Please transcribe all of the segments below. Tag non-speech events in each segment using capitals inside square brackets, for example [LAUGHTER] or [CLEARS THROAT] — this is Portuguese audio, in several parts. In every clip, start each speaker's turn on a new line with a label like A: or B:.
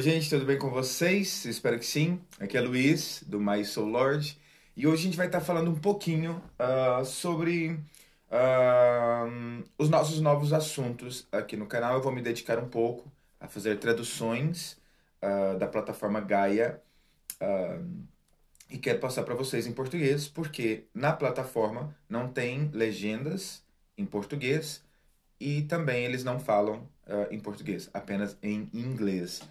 A: Oi, gente, tudo bem com vocês? Espero que sim. Aqui é Luiz, do My Soul Lord. E hoje a gente vai estar falando um pouquinho uh, sobre uh, os nossos novos assuntos aqui no canal. Eu vou me dedicar um pouco a fazer traduções uh, da plataforma Gaia. e quero passar para vocês em português, porque na plataforma não tem legendas em português e também eles não falam em português, apenas em inglês.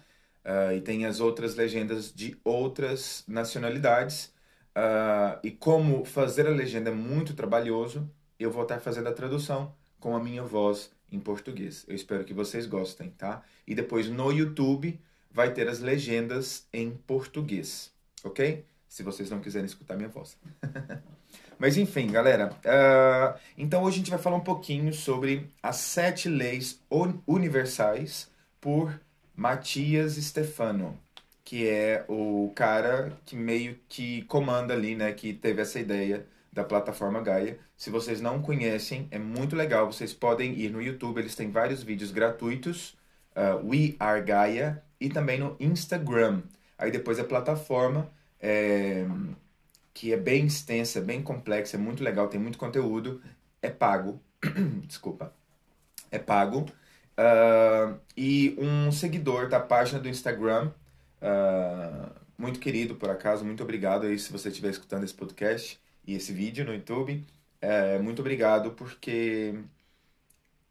A: Uh, e tem as outras legendas de outras nacionalidades. Uh, e como fazer a legenda é muito trabalhoso, eu vou estar fazendo a tradução com a minha voz em português. Eu espero que vocês gostem, tá? E depois no YouTube vai ter as legendas em português, ok? Se vocês não quiserem escutar minha voz. [LAUGHS] Mas enfim, galera. Uh, então hoje a gente vai falar um pouquinho sobre as sete leis universais por Matias Stefano, que é o cara que meio que comanda ali, né, que teve essa ideia da plataforma Gaia. Se vocês não conhecem, é muito legal. Vocês podem ir no YouTube, eles têm vários vídeos gratuitos, uh, We Are Gaia, e também no Instagram. Aí depois a plataforma, é, que é bem extensa, bem complexa, é muito legal, tem muito conteúdo, é pago. [CLEARS THROAT] Desculpa. É pago. Uh, e um seguidor da página do Instagram, uh, muito querido por acaso, muito obrigado aí se você estiver escutando esse podcast e esse vídeo no YouTube. Uh, muito obrigado porque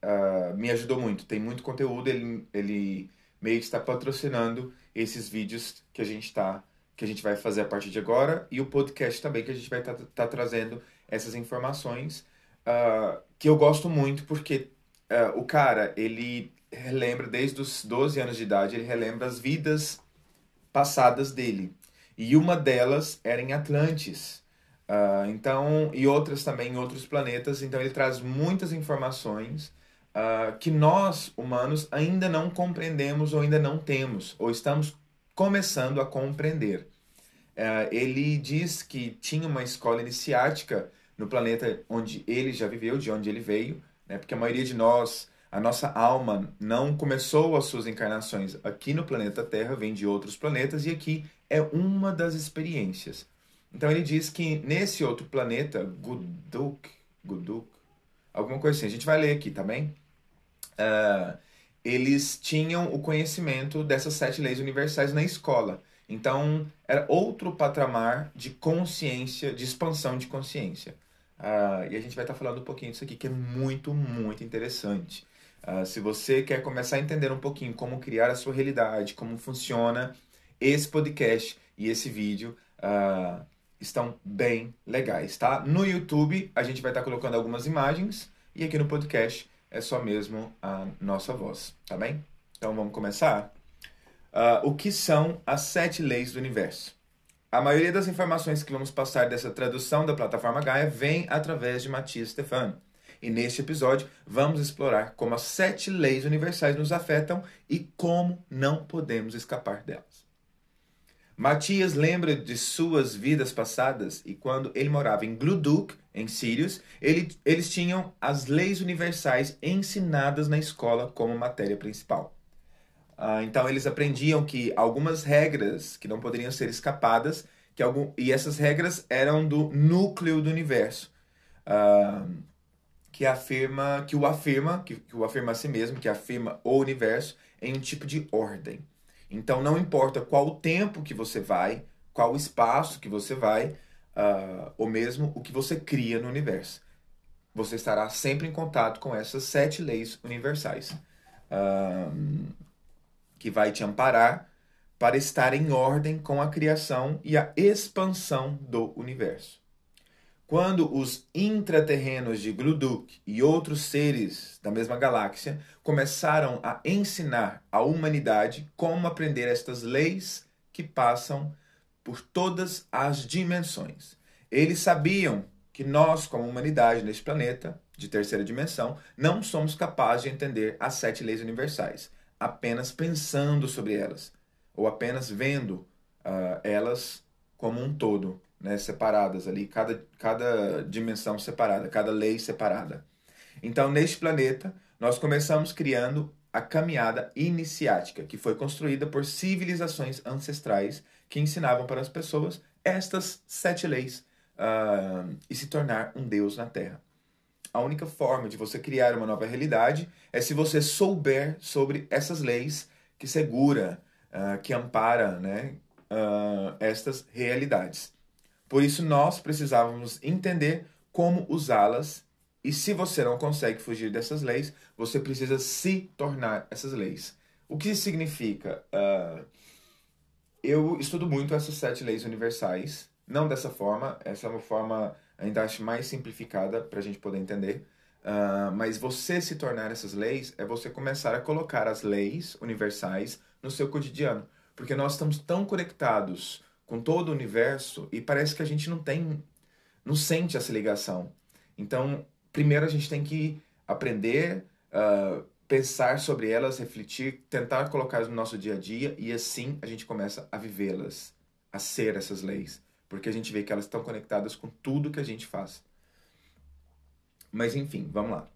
A: ah, me ajudou muito. Tem muito conteúdo, ele, ele meio que está patrocinando esses vídeos que a gente está que a gente vai fazer a partir de agora e o podcast também que a gente vai estar tá, tá trazendo essas informações uh, que eu gosto muito porque uh, o cara, ele relembra, desde os 12 anos de idade, ele relembra as vidas passadas dele. E uma delas era em Atlantis. Uh, então, e outras também em outros planetas. Então, ele traz muitas informações uh, que nós, humanos, ainda não compreendemos ou ainda não temos, ou estamos começando a compreender. Uh, ele diz que tinha uma escola iniciática no planeta onde ele já viveu, de onde ele veio, né? porque a maioria de nós, a nossa alma não começou as suas encarnações aqui no planeta Terra, vem de outros planetas e aqui é uma das experiências. Então ele diz que nesse outro planeta, Guduk, Guduk, alguma coisa assim, a gente vai ler aqui, tá bem? Uh, eles tinham o conhecimento dessas sete leis universais na escola. Então, era outro patamar de consciência, de expansão de consciência. Uh, e a gente vai estar tá falando um pouquinho disso aqui, que é muito, muito interessante. Uh, se você quer começar a entender um pouquinho como criar a sua realidade, como funciona, esse podcast e esse vídeo uh, estão bem legais, tá? No YouTube a gente vai estar tá colocando algumas imagens e aqui no podcast é só mesmo a nossa voz, tá bem? Então vamos começar? o que são as sete leis do universo? A maioria das informações que vamos passar dessa tradução da plataforma Gaia vem através de Matias Stefano. E neste episódio vamos explorar como as sete leis universais nos afetam e como não podemos escapar delas. Matias lembra de suas vidas passadas e quando ele morava em Gluduk, em Sirius, ele, eles tinham as leis universais ensinadas na escola como matéria principal. Uh, então eles aprendiam que algumas regras que não poderiam ser escapadas, que algum, e essas regras eram do núcleo do universo, uh, que afirma, que o afirma, que, que o afirma a si mesmo, que afirma o universo em um tipo de ordem. Então não importa qual tempo que você vai, qual espaço que você vai, uh, ou mesmo o que você cria no universo. Você estará sempre em contato com essas sete leis universais. Uh, que vai te amparar para estar em ordem com a criação e a expansão do universo. Quando os intraterrenos de Gluduk e outros seres da mesma galáxia começaram a ensinar à humanidade como aprender estas leis que passam por todas as dimensões. Eles sabiam que nós, como humanidade neste planeta de terceira dimensão, não somos capazes de entender as sete leis universais apenas pensando sobre elas, ou apenas vendo uh, elas como um todo, né, separadas ali, cada, cada dimensão separada, cada lei separada. Então, neste planeta, nós começamos criando a caminhada iniciática, que foi construída por civilizações ancestrais que ensinavam para as pessoas estas sete leis uh, e se tornar um Deus na Terra. A única forma de você criar uma nova realidade é se você souber sobre essas leis que segura, uh, que ampara né, uh, estas realidades. Por isso, nós precisávamos entender como usá-las e se você não consegue fugir dessas leis, você precisa se tornar essas leis. O que isso significa? Uh, eu estudo muito essas sete leis universais, não dessa forma, essa é uma forma ainda acho mais simplificada para a gente poder entender. Uh, mas você se tornar essas leis é você começar a colocar as leis universais no seu cotidiano. Porque nós estamos tão conectados com todo o universo e parece que a gente não tem, não sente essa ligação. Então, primeiro a gente tem que aprender, uh, pensar sobre elas, refletir, tentar colocá-las no nosso dia a dia e assim a gente começa a vivê-las, a ser essas leis, porque a gente vê que elas estão conectadas com tudo que a gente faz. Mas enfim, vamos lá.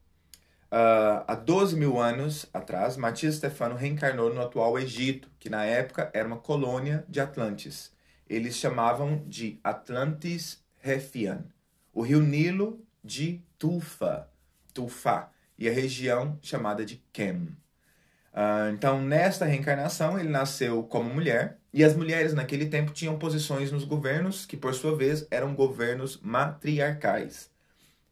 A: Uh, há 12 mil anos atrás, Matias Stefano reencarnou no atual Egito, que na época era uma colônia de Atlantes. Eles chamavam de Atlantis Refian. O rio Nilo de Tufa, Tufa, e a região chamada de Kem. Uh, então, nesta reencarnação, ele nasceu como mulher, e as mulheres naquele tempo tinham posições nos governos, que por sua vez eram governos matriarcais.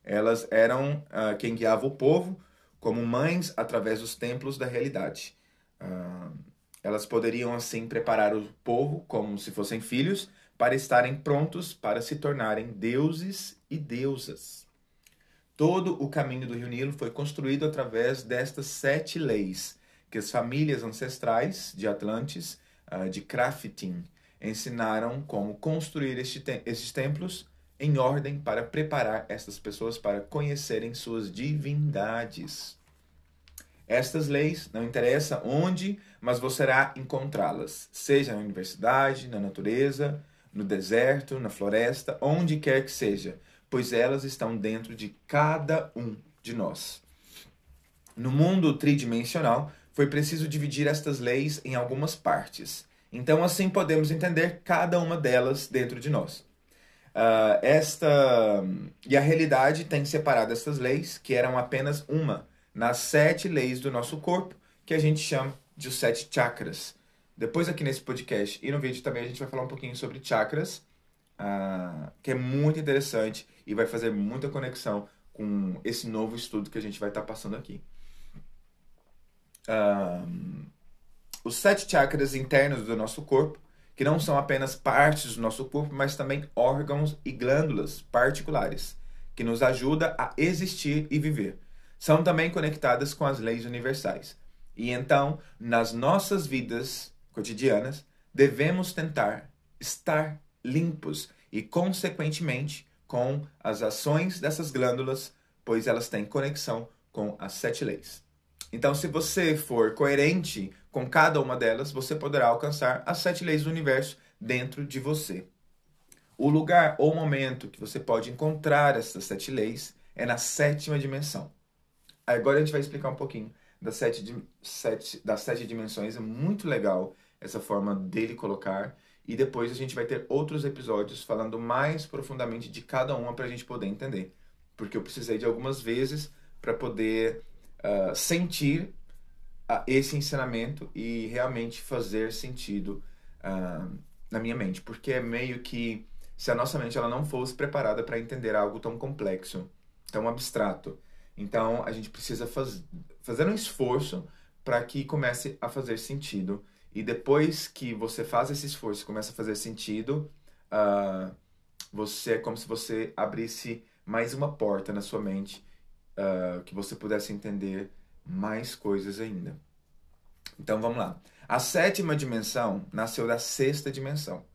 A: Elas eram uh, quem guiava o povo como mães através dos templos da realidade. Uh, elas poderiam assim preparar o povo como se fossem filhos para estarem prontos para se tornarem deuses e deusas. Todo o caminho do Rio Nilo foi construído através destas sete leis que as famílias ancestrais de Atlantes, uh, de Crafting, ensinaram como construir este te esses templos em ordem para preparar estas pessoas para conhecerem suas divindades. Estas leis, não interessa onde, mas você irá encontrá-las, seja na universidade, na natureza, no deserto, na floresta, onde quer que seja pois elas estão dentro de cada um de nós. No mundo tridimensional, foi preciso dividir estas leis em algumas partes. Então, assim podemos entender cada uma delas dentro de nós. Uh, esta e a realidade tem separado estas leis, que eram apenas uma, nas sete leis do nosso corpo, que a gente chama de os sete chakras. Depois aqui nesse podcast e no vídeo também a gente vai falar um pouquinho sobre chakras, uh, que é muito interessante e vai fazer muita conexão com esse novo estudo que a gente vai estar tá passando aqui. Um, os sete chakras internos do nosso corpo, que não são apenas partes do nosso corpo, mas também órgãos e glândulas particulares, que nos ajuda a existir e viver. São também conectadas com as leis universais. E então, nas nossas vidas cotidianas, devemos tentar estar limpos e, consequentemente, com as ações dessas glândulas, pois elas têm conexão com as sete leis. Então, se você for coerente com cada uma delas, você poderá alcançar as sete leis do universo dentro de você. O lugar ou momento que você pode encontrar essas sete leis é na sétima dimensão. Agora a gente vai explicar um pouquinho das sete, sete, das sete dimensões. É muito legal essa forma dele colocar. E depois a gente vai ter outros episódios falando mais profundamente de cada uma para a gente poder entender. Porque eu precisei de algumas vezes para poder uh, sentir uh, esse ensinamento e realmente fazer sentido uh, na minha mente. Porque é meio que se a nossa mente ela não fosse preparada para entender algo tão complexo, tão abstrato. Então a gente precisa faz, fazer um esforço para que comece a fazer sentido e depois que você faz esse esforço começa a fazer sentido, uh, você é como se você abrisse mais uma porta na sua mente, uh, que você pudesse entender mais coisas ainda. Então vamos lá. A sétima dimensão nasceu da sexta dimensão.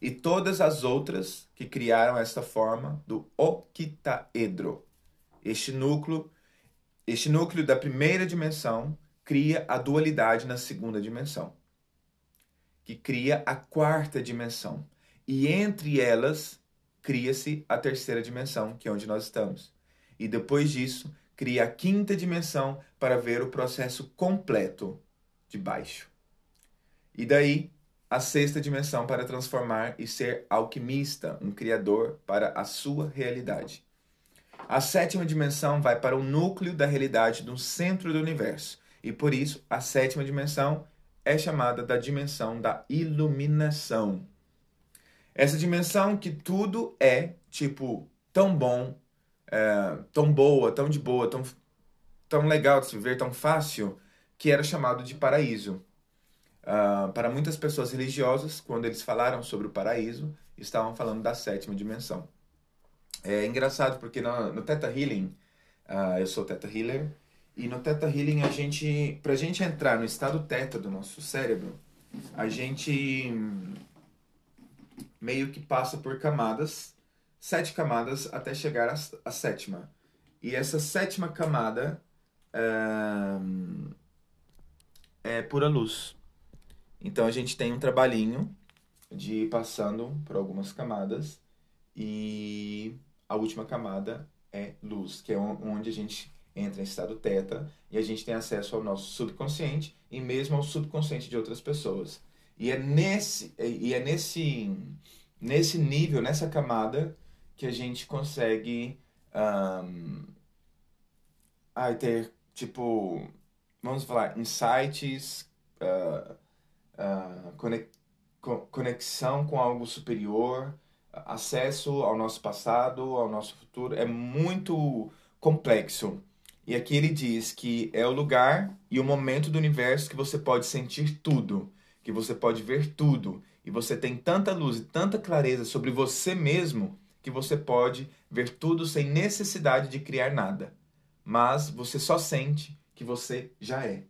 A: E todas as outras que criaram esta forma do octaedro. Este núcleo, este núcleo da primeira dimensão cria a dualidade na segunda dimensão que cria a quarta dimensão. E entre elas, cria-se a terceira dimensão, que é onde nós estamos. E depois disso, cria a quinta dimensão para ver o processo completo de baixo. E daí, a sexta dimensão para transformar e ser alquimista, um criador para a sua realidade. A sétima dimensão vai para o núcleo da realidade do centro do universo. E por isso, a sétima dimensão é chamada da dimensão da iluminação. Essa dimensão que tudo é, tipo, tão bom, é, tão boa, tão de boa, tão, tão legal de se viver, tão fácil, que era chamado de paraíso. Uh, para muitas pessoas religiosas, quando eles falaram sobre o paraíso, estavam falando da sétima dimensão. É engraçado porque no, no Theta Healing, uh, eu sou Theta Healer, e no Theta Healing a gente, pra gente entrar no estado Theta do nosso cérebro, a gente meio que passa por camadas, sete camadas até chegar à, sétima. E essa sétima camada é, é pura luz. Então a gente tem um trabalhinho de ir passando por algumas camadas e a última camada é luz, que é onde a gente entra em estado teta e a gente tem acesso ao nosso subconsciente e mesmo ao subconsciente de outras pessoas. E é nesse e é nesse nesse nível, nessa camada que a gente consegue um, ter tipo vamos falar insights, uh, uh, conexão com algo superior, acesso ao nosso passado, ao nosso futuro. É muito complexo. E aqui ele diz que é o lugar e o momento do universo que você pode sentir tudo, que você pode ver tudo, e você tem tanta luz e tanta clareza sobre você mesmo que você pode ver tudo sem necessidade de criar nada. Mas você só sente que você já é.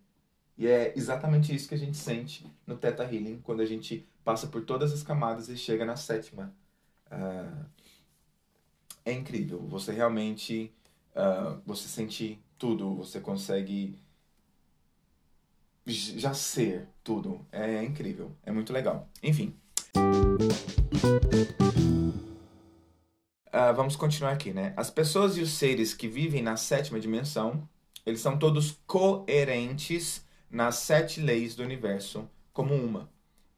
A: E é exatamente isso que a gente sente no Theta Healing quando a gente passa por todas as camadas e chega na sétima. Uh, é incrível. Você realmente uh, você sente tudo, você consegue já ser tudo. É incrível, é muito legal. Enfim. Uh, vamos continuar aqui, né? As pessoas e os seres que vivem na sétima dimensão, eles são todos coerentes nas sete leis do universo como uma.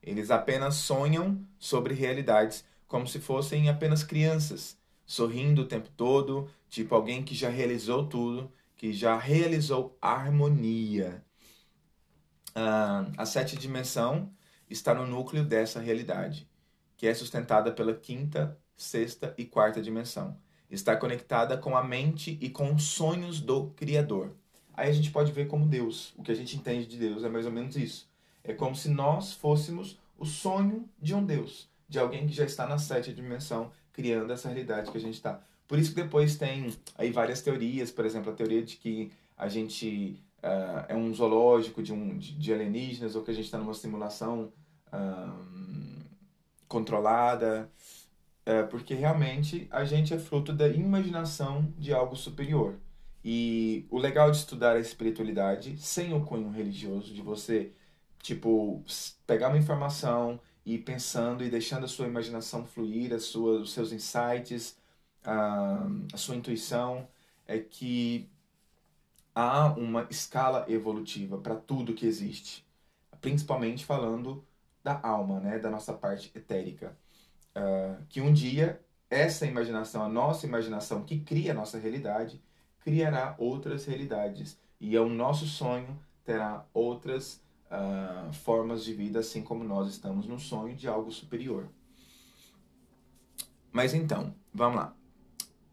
A: Eles apenas sonham sobre realidades como se fossem apenas crianças, sorrindo o tempo todo, tipo alguém que já realizou tudo, que já realizou harmonia. Uh, a sete dimensão está no núcleo dessa realidade, que é sustentada pela quinta, sexta e quarta dimensão. Está conectada com a mente e com os sonhos do Criador. Aí a gente pode ver como Deus, o que a gente entende de Deus é mais ou menos isso. É como se nós fôssemos o sonho de um Deus, de alguém que já está na sétima dimensão, criando essa realidade que a gente está. Por isso que depois tem aí várias teorias, por exemplo, a teoria de que a gente uh, é um zoológico de, um, de, de, alienígenas ou que a gente está numa simulação uh, controlada, uh, porque realmente a gente é fruto da imaginação de algo superior. E o legal de estudar a espiritualidade sem o cunho religioso, de você, tipo, pegar uma informação e pensando e deixando a sua imaginação fluir, a sua, os seus insights, a, a sua intuição, é que há uma escala evolutiva para tudo que existe, principalmente falando da alma, né, da nossa parte etérica, uh, que um dia essa imaginação, a nossa imaginação que cria a nossa realidade, criará outras realidades e o nosso sonho terá outras uh, formas de vida, assim como nós estamos no sonho de algo superior. Mas então, vamos lá.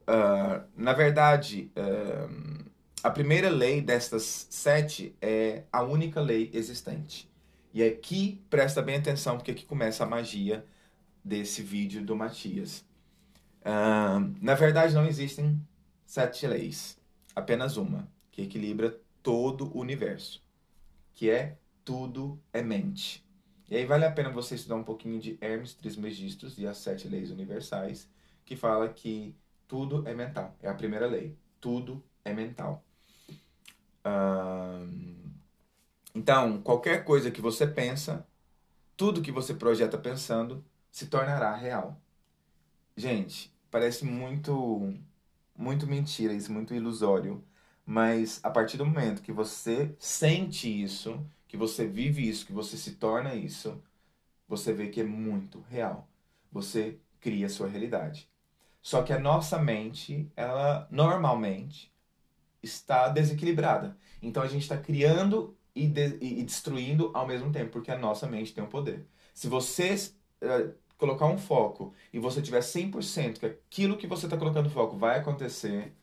A: Uh, na verdade, uh, a primeira lei destas sete é a única lei existente. E aqui presta bem atenção, porque aqui começa a magia desse vídeo do Matias. Uh, na verdade, não existem sete leis, apenas uma, que equilibra todo o universo, que é tudo é mente. E aí vale a pena você estudar um pouquinho de Hermes Trismegistus e as sete leis universais, que fala que tudo é mental. É a primeira lei. Tudo é mental então, qualquer coisa que você pensa, tudo que você projeta pensando, se tornará real. Gente, parece muito, muito mentira isso, muito ilusório. Mas a partir do momento que você sente isso, que você vive isso, que você se torna isso, você vê que é muito real. Você cria a sua realidade. Só que a nossa mente, ela normalmente está desequilibrada. Então a gente está criando e, de, e, destruindo ao mesmo tempo, porque a nossa mente tem o um poder. Se você uh, colocar um foco e você tiver 100% que aquilo que você está colocando foco vai acontecer,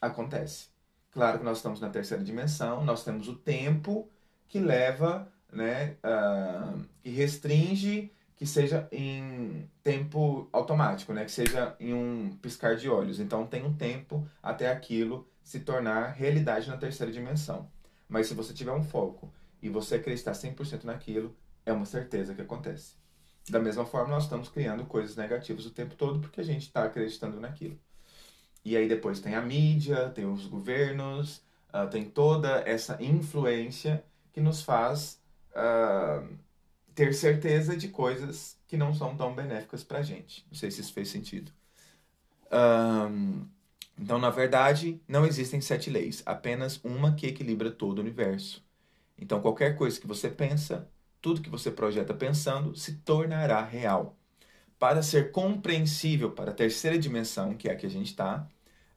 A: acontece. Claro que nós estamos na terceira dimensão, nós temos o tempo que leva, né, uh, que restringe que seja em tempo automático, né? Que seja em um piscar de olhos. Então tem um tempo até aquilo se tornar realidade na terceira dimensão. Mas se você tiver um foco e você acreditar 100% naquilo, é uma certeza que acontece. Da mesma forma, nós estamos criando coisas negativas o tempo todo porque a gente está acreditando naquilo. E aí depois tem a mídia, tem os governos, uh, tem toda essa influência que nos faz uh, ter certeza de coisas que não são tão benéficas para a gente. Não sei se isso fez sentido. Um, então, na verdade, não existem sete leis, apenas uma que equilibra todo o universo. Então, qualquer coisa que você pensa, tudo que você projeta pensando, se tornará real. Para ser compreensível para a terceira dimensão, que é a que a gente está,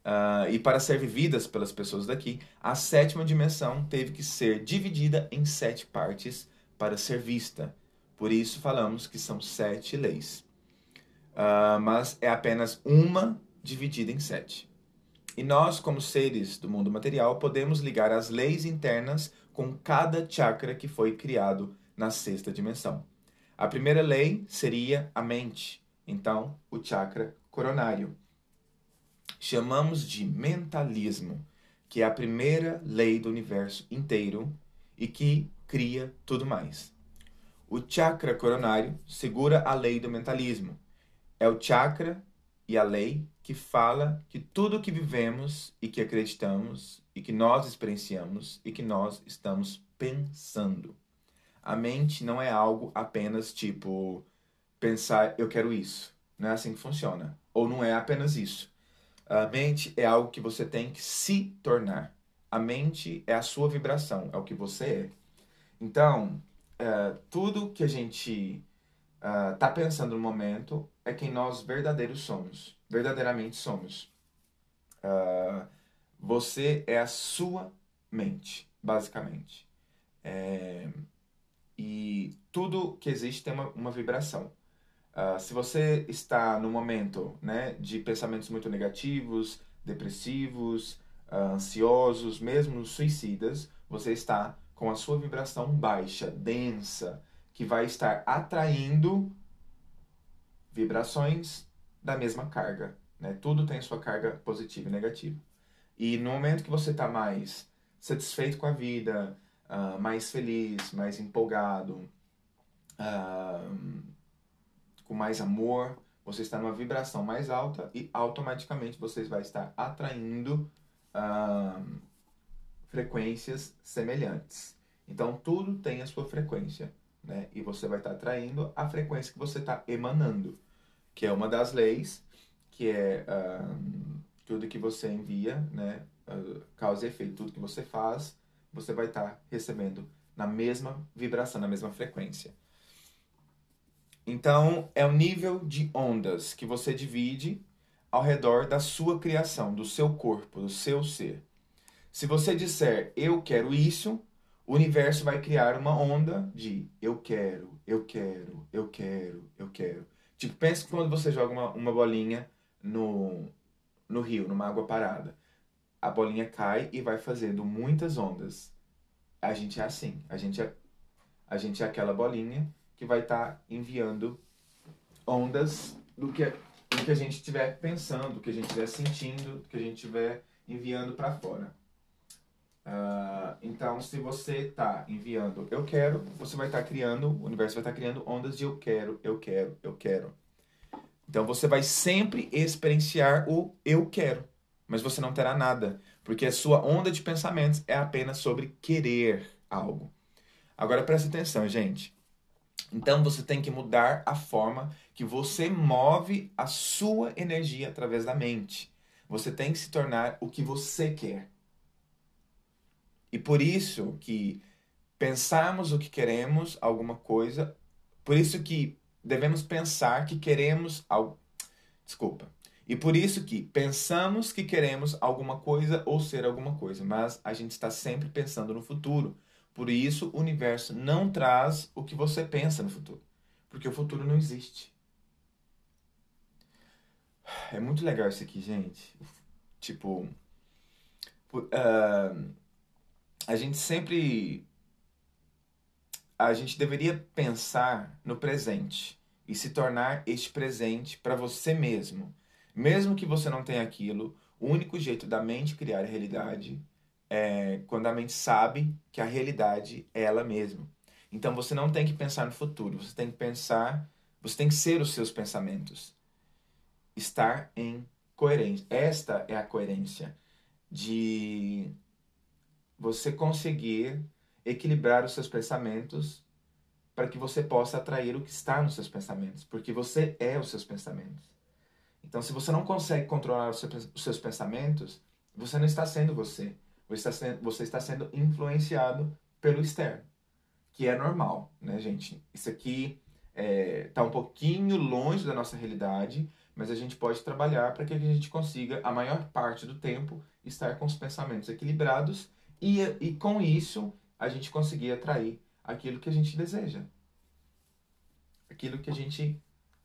A: uh, e para ser vividas pelas pessoas daqui, a sétima dimensão teve que ser dividida em sete partes para ser vista. Por isso falamos que são sete leis. Uh, mas é apenas uma dividida em sete. E nós, como seres do mundo material, podemos ligar as leis internas com cada chakra que foi criado na sexta dimensão. A primeira lei seria a mente, então o chakra coronário. Chamamos de mentalismo, que é a primeira lei do universo inteiro e que cria tudo mais. O chakra coronário segura a lei do mentalismo. É o chakra e a lei que fala que tudo que vivemos e que acreditamos e que nós experienciamos e que nós estamos pensando. A mente não é algo apenas tipo pensar eu quero isso. Não é assim que funciona. Ou não é apenas isso. A mente é algo que você tem que se tornar. A mente é a sua vibração, é o que você é. Então, uh, tudo que a gente está uh, pensando no momento é quem nós verdadeiros somos, verdadeiramente somos. Uh, você é a sua mente, basicamente. É, e tudo que existe tem uma, uma vibração. Uh, se você está no momento né, de pensamentos muito negativos, depressivos, uh, ansiosos, mesmo suicidas, você está com a sua vibração baixa, densa, que vai estar atraindo vibrações da mesma carga. Né? Tudo tem sua carga positiva e negativa. E no momento que você está mais satisfeito com a vida, uh, mais feliz, mais empolgado, uh, com mais amor, você está numa vibração mais alta e automaticamente você vai estar atraindo uh, frequências semelhantes. Então tudo tem a sua frequência, né? E você vai estar atraindo a frequência que você está emanando, que é uma das leis, que é uh, tudo que você envia, né? Uh, causa efeito, tudo que você faz, você vai estar recebendo na mesma vibração, na mesma frequência. Então, é o nível de ondas que você divide ao redor da sua criação, do seu corpo, do seu ser. Se você disser eu quero isso, o universo vai criar uma onda de eu quero, eu quero, eu quero, eu quero. Tipo, pense quando você joga uma, uma bolinha no, no rio, numa água parada. A bolinha cai e vai fazendo muitas ondas. A gente é assim. A gente é, a gente é aquela bolinha que vai estar tá enviando ondas do que, do que a gente estiver pensando, do que a gente estiver sentindo, do que a gente estiver enviando para fora. Uh, então, se você está enviando eu quero, você vai estar tá criando, o universo vai estar tá criando ondas de eu quero, eu quero, eu quero. Então, você vai sempre experienciar o eu quero, mas você não terá nada, porque a sua onda de pensamentos é apenas sobre querer algo. Agora, presta atenção, gente. Então, você tem que mudar a forma que você move a sua energia através da mente. Você tem que se tornar o que você quer E por isso que pensarmos o que queremos, alguma coisa, por isso que devemos pensar que queremos algo. Desculpa. E por isso que pensamos que queremos alguma coisa ou ser alguma coisa, mas a gente está sempre pensando no futuro. Por isso o universo não traz o que você pensa no futuro, porque o futuro não existe. É muito legal isso aqui, gente. Tipo, uh, a gente sempre. A gente deveria pensar no presente e se tornar este presente para você mesmo. Mesmo que você não tenha aquilo, o único jeito da mente criar a realidade é quando a mente sabe que a realidade é ela mesma. Então você não tem que pensar no futuro, você tem que pensar, você tem que ser os seus pensamentos. Estar em coerência. Esta é a coerência de você conseguir equilibrar os seus pensamentos para que você possa atrair o que está nos seus pensamentos, porque você é os seus pensamentos. Então, se você não consegue controlar os seus pensamentos, você não está sendo você. Você está sendo, você está sendo influenciado pelo externo, que é normal, né, gente? Isso aqui está é, tá um pouquinho longe da nossa realidade, mas a gente pode trabalhar para que a gente consiga, a maior parte do tempo, estar com os pensamentos equilibrados e, e com isso a gente conseguir atrair aquilo que a gente deseja, aquilo que a gente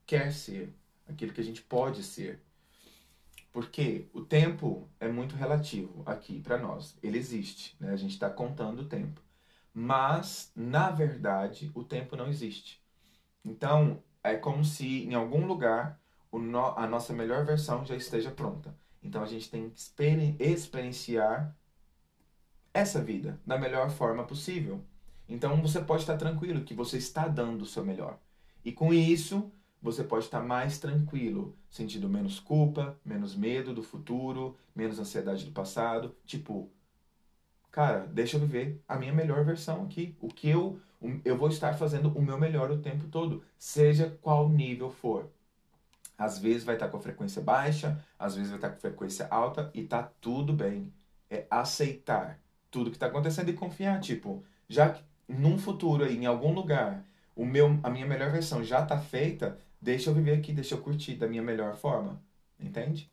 A: quer ser, aquilo que a gente pode ser. Porque o tempo é muito relativo aqui para nós. Ele existe, né? a gente está contando o tempo. Mas, na verdade, o tempo não existe. Então, é como se em algum lugar no, a nossa melhor versão já esteja pronta. Então a gente tem que exper experienciar essa vida da melhor forma possível. Então você pode estar tranquilo que você está dando o seu melhor. E com isso, você pode estar mais tranquilo, sentindo menos culpa, menos medo do futuro, menos ansiedade do passado. Tipo, cara, deixa eu viver a minha melhor versão aqui. O que eu eu vou estar fazendo o meu melhor o tempo todo, seja qual nível for. Às vezes vai estar com a frequência baixa, às vezes vai estar com frequência alta e tá tudo bem. É aceitar tudo que está acontecendo e confiar, tipo, já que num futuro aí, em algum lugar, o meu, a minha melhor versão já está feita, deixa eu viver aqui, deixa eu curtir da minha melhor forma. Entende?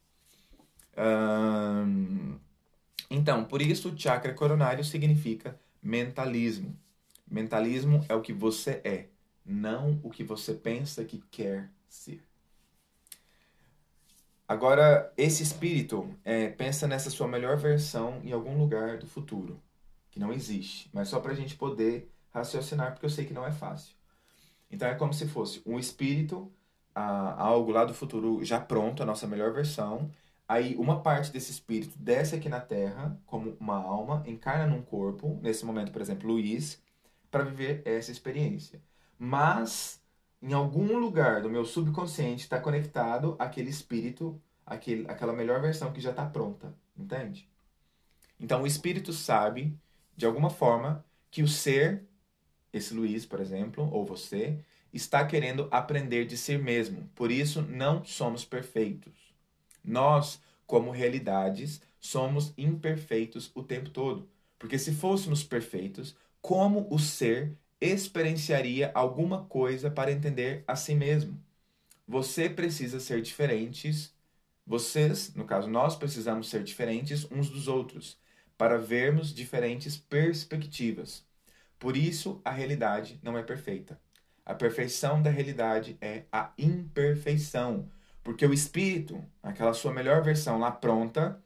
A: então, por isso o chakra coronário significa mentalismo. Mentalismo é o que você é, não o que você pensa que quer ser. Agora, esse espírito é, pensa nessa sua melhor versão em algum lugar do futuro, que não existe, mas só para a gente poder raciocinar, porque eu sei que não é fácil. Então é como se fosse um espírito, ah, algo lá do futuro já pronto, a nossa melhor versão. Aí uma parte desse espírito desce aqui na Terra, como uma alma, encarna num corpo, nesse momento, por exemplo, Luiz, para viver essa experiência. Mas em algum lugar do meu subconsciente está conectado aquele espírito, aquele, aquela melhor versão que já está pronta, entende? Então o espírito sabe, de alguma forma, que o ser, esse Luiz, por exemplo, ou você, está querendo aprender de si mesmo. Por isso não somos perfeitos. Nós, como realidades, somos imperfeitos o tempo todo. Porque se fôssemos perfeitos, como o ser experienciaria alguma coisa para entender a si mesmo. Você precisa ser diferentes, vocês, no caso nós, precisamos ser diferentes uns dos outros, para vermos diferentes perspectivas. Por isso, a realidade não é perfeita. A perfeição da realidade é a imperfeição, porque o espírito, aquela sua melhor versão lá pronta,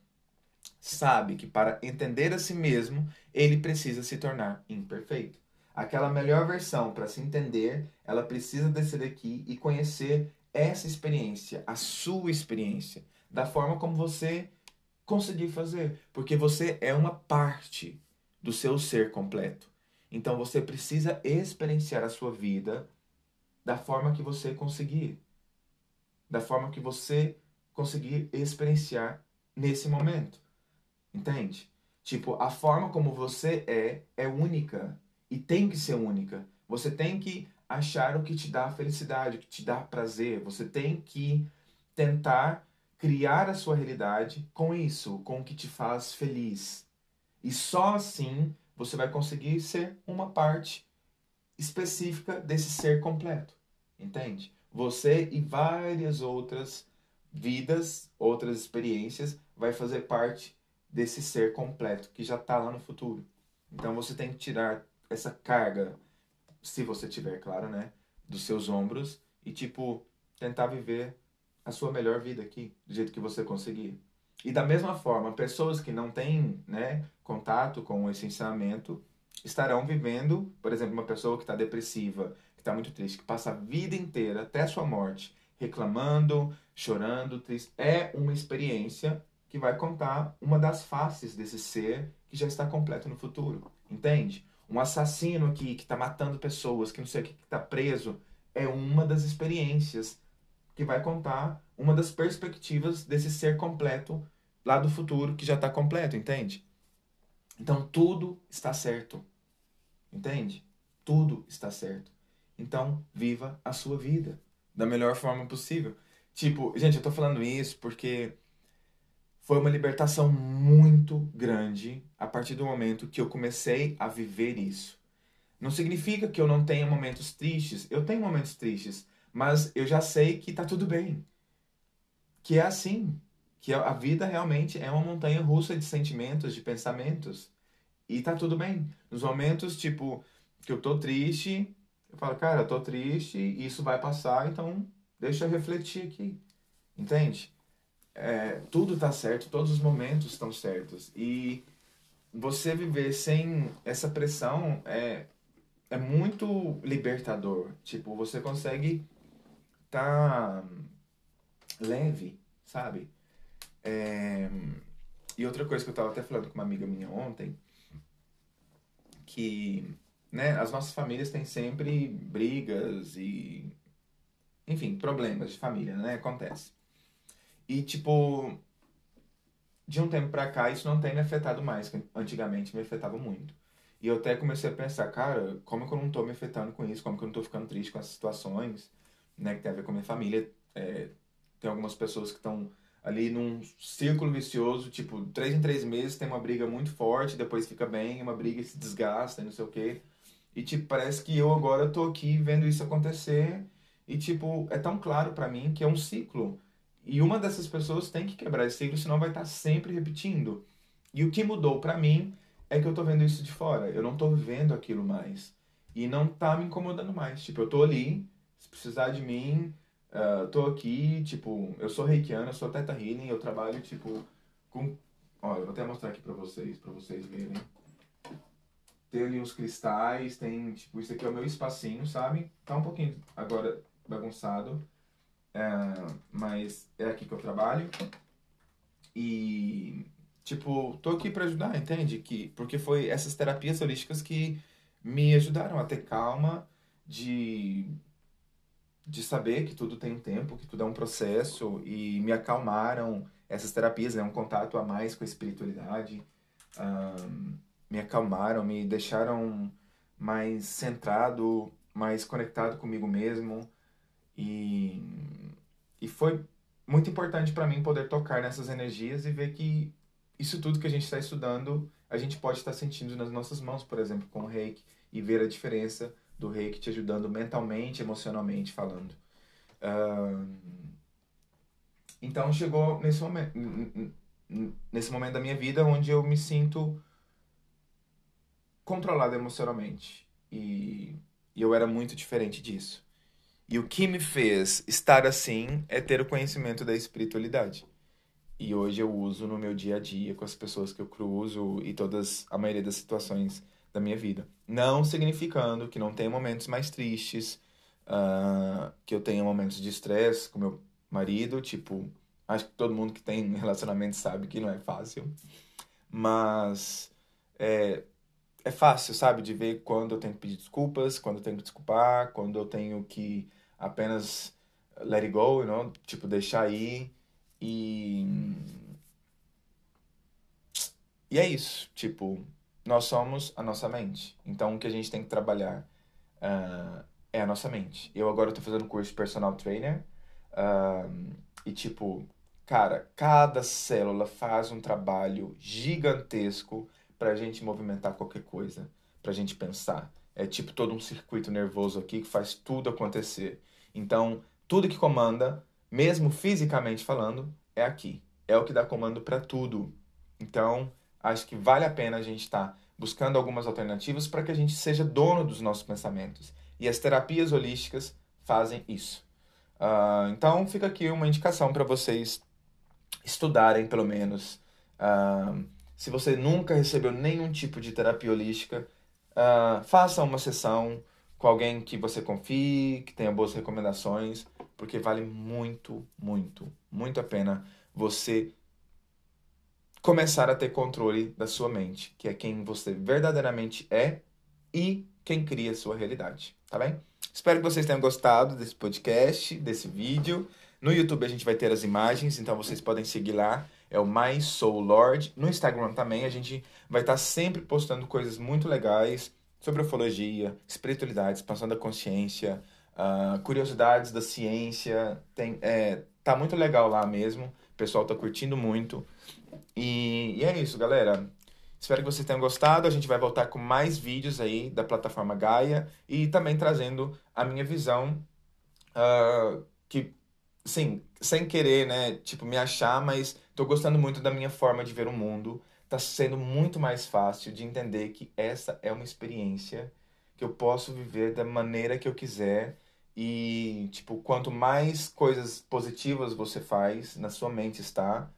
A: sabe que para entender a si mesmo, ele precisa se tornar imperfeito. Aquela melhor versão para se entender, ela precisa descer daqui e conhecer essa experiência, a sua experiência, da forma como você conseguir fazer, porque você é uma parte do seu ser completo. Então você precisa experienciar a sua vida da forma que você conseguir, da forma que você conseguir experienciar nesse momento. Entende? Tipo, a forma como você é é única e tem que ser única. Você tem que achar o que te dá felicidade, o que te dá prazer. Você tem que tentar criar a sua realidade com isso, com o que te faz feliz. E só assim você vai conseguir ser uma parte específica desse ser completo. Entende? Você e várias outras vidas, outras experiências, vai fazer parte desse ser completo que já está lá no futuro. Então você tem que tirar essa carga, se você tiver, claro, né, dos seus ombros e tipo tentar viver a sua melhor vida aqui, do jeito que você conseguir. E da mesma forma, pessoas que não têm, né, contato com esse ensinamento estarão vivendo, por exemplo, uma pessoa que está depressiva, que está muito triste, que passa a vida inteira até a sua morte reclamando, chorando, triste, é uma experiência que vai contar uma das faces desse ser que já está completo no futuro, entende? Um assassino aqui que está matando pessoas, que não sei o que está preso, é uma das experiências que vai contar uma das perspectivas desse ser completo lá do futuro que já está completo, entende? Então tudo está certo, entende? Tudo está certo. Então viva a sua vida da melhor forma possível. Tipo, gente, eu tô falando isso porque foi uma libertação muito grande a partir do momento que eu comecei a viver isso. Não significa que eu não tenha momentos tristes, eu tenho momentos tristes, mas eu já sei que tá tudo bem. Que é assim, que a vida realmente é uma montanha russa de sentimentos, de pensamentos, e tá tudo bem. Nos momentos tipo que eu tô triste, eu falo, cara, eu tô triste, isso vai passar, então deixa eu refletir aqui. Entende? é, tudo está certo, todos os momentos estão certos. E você viver sem essa pressão é, é muito libertador. Tipo, você consegue tá leve, sabe? É, e outra coisa que eu estava até falando com uma amiga minha ontem, que né, as nossas famílias têm sempre brigas e, enfim, problemas de família, né? Acontece. E, tipo, de um tempo pra cá, isso não tem me afetado mais, que antigamente me afetava muito. E eu até comecei a pensar, cara, como que eu não tô me afetando com isso? Como que eu não tô ficando triste com essas situações, né, que tem a ver com a minha família? É, tem algumas pessoas que estão ali num círculo vicioso, tipo, três em três meses tem uma briga muito forte, depois fica bem, uma briga se desgasta e não sei o quê. E, tipo, parece que eu agora tô aqui vendo isso acontecer e, tipo, é tão claro para mim que é um ciclo. E uma dessas pessoas tem que quebrar esse ciclo, senão vai estar sempre repetindo. E o que mudou para mim é que eu tô vendo isso de fora. Eu não tô vivendo aquilo mais. E não tá me incomodando mais. Tipo, eu tô ali, se precisar de mim, uh, tô aqui, tipo, eu sou reikiana, eu sou teta healing, eu trabalho, tipo, com... Olha, vou até mostrar aqui pra vocês, pra vocês verem. Tem ali uns cristais, tem, tipo, isso aqui é o meu espacinho, sabe? Tá um pouquinho agora bagunçado. É, mas é aqui que eu trabalho. E, tipo, tô aqui para ajudar, entende? Que, porque foi essas terapias holísticas que me ajudaram a ter calma de, de saber que tudo tem um tempo, que tudo é um processo e me acalmaram. Essas terapias, né? Um contato a mais com a espiritualidade. Um, me acalmaram, me deixaram mais centrado, mais conectado comigo mesmo. E e foi muito importante para mim poder tocar nessas energias e ver que isso tudo que a gente está estudando, a gente pode estar sentindo nas nossas mãos, por exemplo, com o reiki, e ver a diferença do reiki te ajudando mentalmente, emocionalmente falando. Uh, então chegou nesse momento, nesse momento da minha vida onde eu me sinto controlado emocionalmente. E, e eu era muito diferente disso. E o que me fez estar assim é ter o conhecimento da espiritualidade. E hoje eu uso no meu dia a dia com as pessoas que eu cruzo e todas a maioria das situações da minha vida. Não significando que não tenha momentos mais tristes, uh, que eu tenha momentos de estresse com meu marido, tipo, acho que todo mundo que tem [LAUGHS] relacionamento sabe que não é fácil. Mas é, é fácil, sabe, de ver quando eu tenho que pedir desculpas, quando eu tenho que desculpar, quando eu tenho que apenas let it go, you know? tipo, deixar ir e. E é isso, tipo, nós somos a nossa mente. Então o que a gente tem que trabalhar uh, é a nossa mente. Eu agora estou fazendo curso de personal trainer uh, e, tipo, cara, cada célula faz um trabalho gigantesco pra gente movimentar qualquer coisa, pra gente pensar. É tipo todo um circuito nervoso aqui que faz tudo acontecer. Então, tudo que comanda, mesmo fisicamente falando, é aqui. É o que dá comando para tudo. Então, acho que vale a pena a gente estar tá buscando algumas alternativas para que a gente seja dono dos nossos pensamentos. E as terapias holísticas fazem isso. Uh, então, fica aqui uma indicação para vocês estudarem, pelo menos. Uh, se você nunca recebeu nenhum tipo de terapia holística, uh, faça uma sessão com alguém que você confie, que tenha boas recomendações, porque vale muito, muito, muito a pena você começar a ter controle da sua mente, que é quem você verdadeiramente é e quem cria a sua realidade, tá bem? Espero que vocês tenham gostado desse podcast, desse vídeo. No YouTube a gente vai ter as imagens, então vocês podem seguir lá. É o My Soul Lord. No Instagram também a gente vai estar sempre postando coisas muito legais sobre ufologia, espiritualidade, expansão da consciência, uh, curiosidades da ciência. Tem, é, tá muito legal lá mesmo. O pessoal tá curtindo muito. E, e é isso, galera. Espero que vocês tenham gostado. A gente vai voltar com mais vídeos aí da plataforma Gaia e também trazendo a minha visão uh, que, sim, sem querer, né, tipo, me achar, mas tô gostando muito da minha forma de ver o mundo. Tá sendo muito mais fácil de entender que essa é uma experiência que eu posso viver da maneira que eu quiser e, tipo, quanto mais coisas positivas você faz, na sua mente está,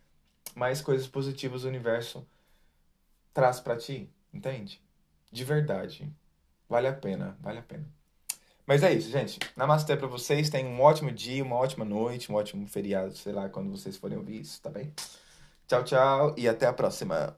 A: mais coisas positivas o universo traz para ti, entende? De verdade. Vale a pena, vale a pena. Mas é isso, gente. Namastê pra vocês. Tenham um ótimo dia, uma ótima noite, um ótimo feriado, sei lá, quando vocês forem ouvir isso, tá bem? Tchau, tchau e até a próxima.